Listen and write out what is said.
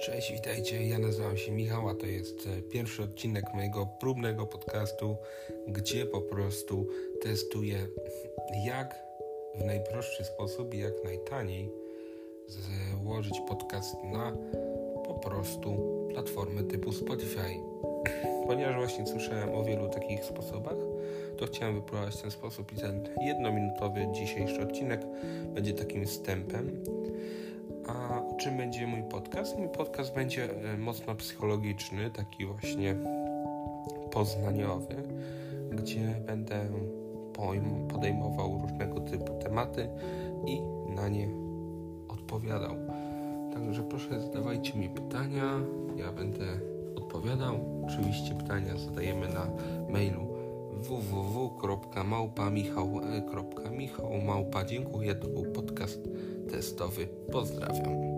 Cześć, witajcie. Ja nazywam się Michał, a to jest e, pierwszy odcinek mojego próbnego podcastu, gdzie po prostu testuję, jak w najprostszy sposób i jak najtaniej złożyć podcast na po prostu platformy typu Spotify. Ponieważ właśnie słyszałem o wielu takich sposobach, to chciałem wypróbować ten sposób i ten jednominutowy dzisiejszy odcinek będzie takim wstępem. Czym będzie mój podcast? Mój podcast będzie e, mocno psychologiczny, taki właśnie poznaniowy, gdzie będę podejmował różnego typu tematy i na nie odpowiadał. Także proszę zadawajcie mi pytania, ja będę odpowiadał. Oczywiście pytania zadajemy na mailu www.małpamichał.michał małpa dziękuję to był podcast testowy pozdrawiam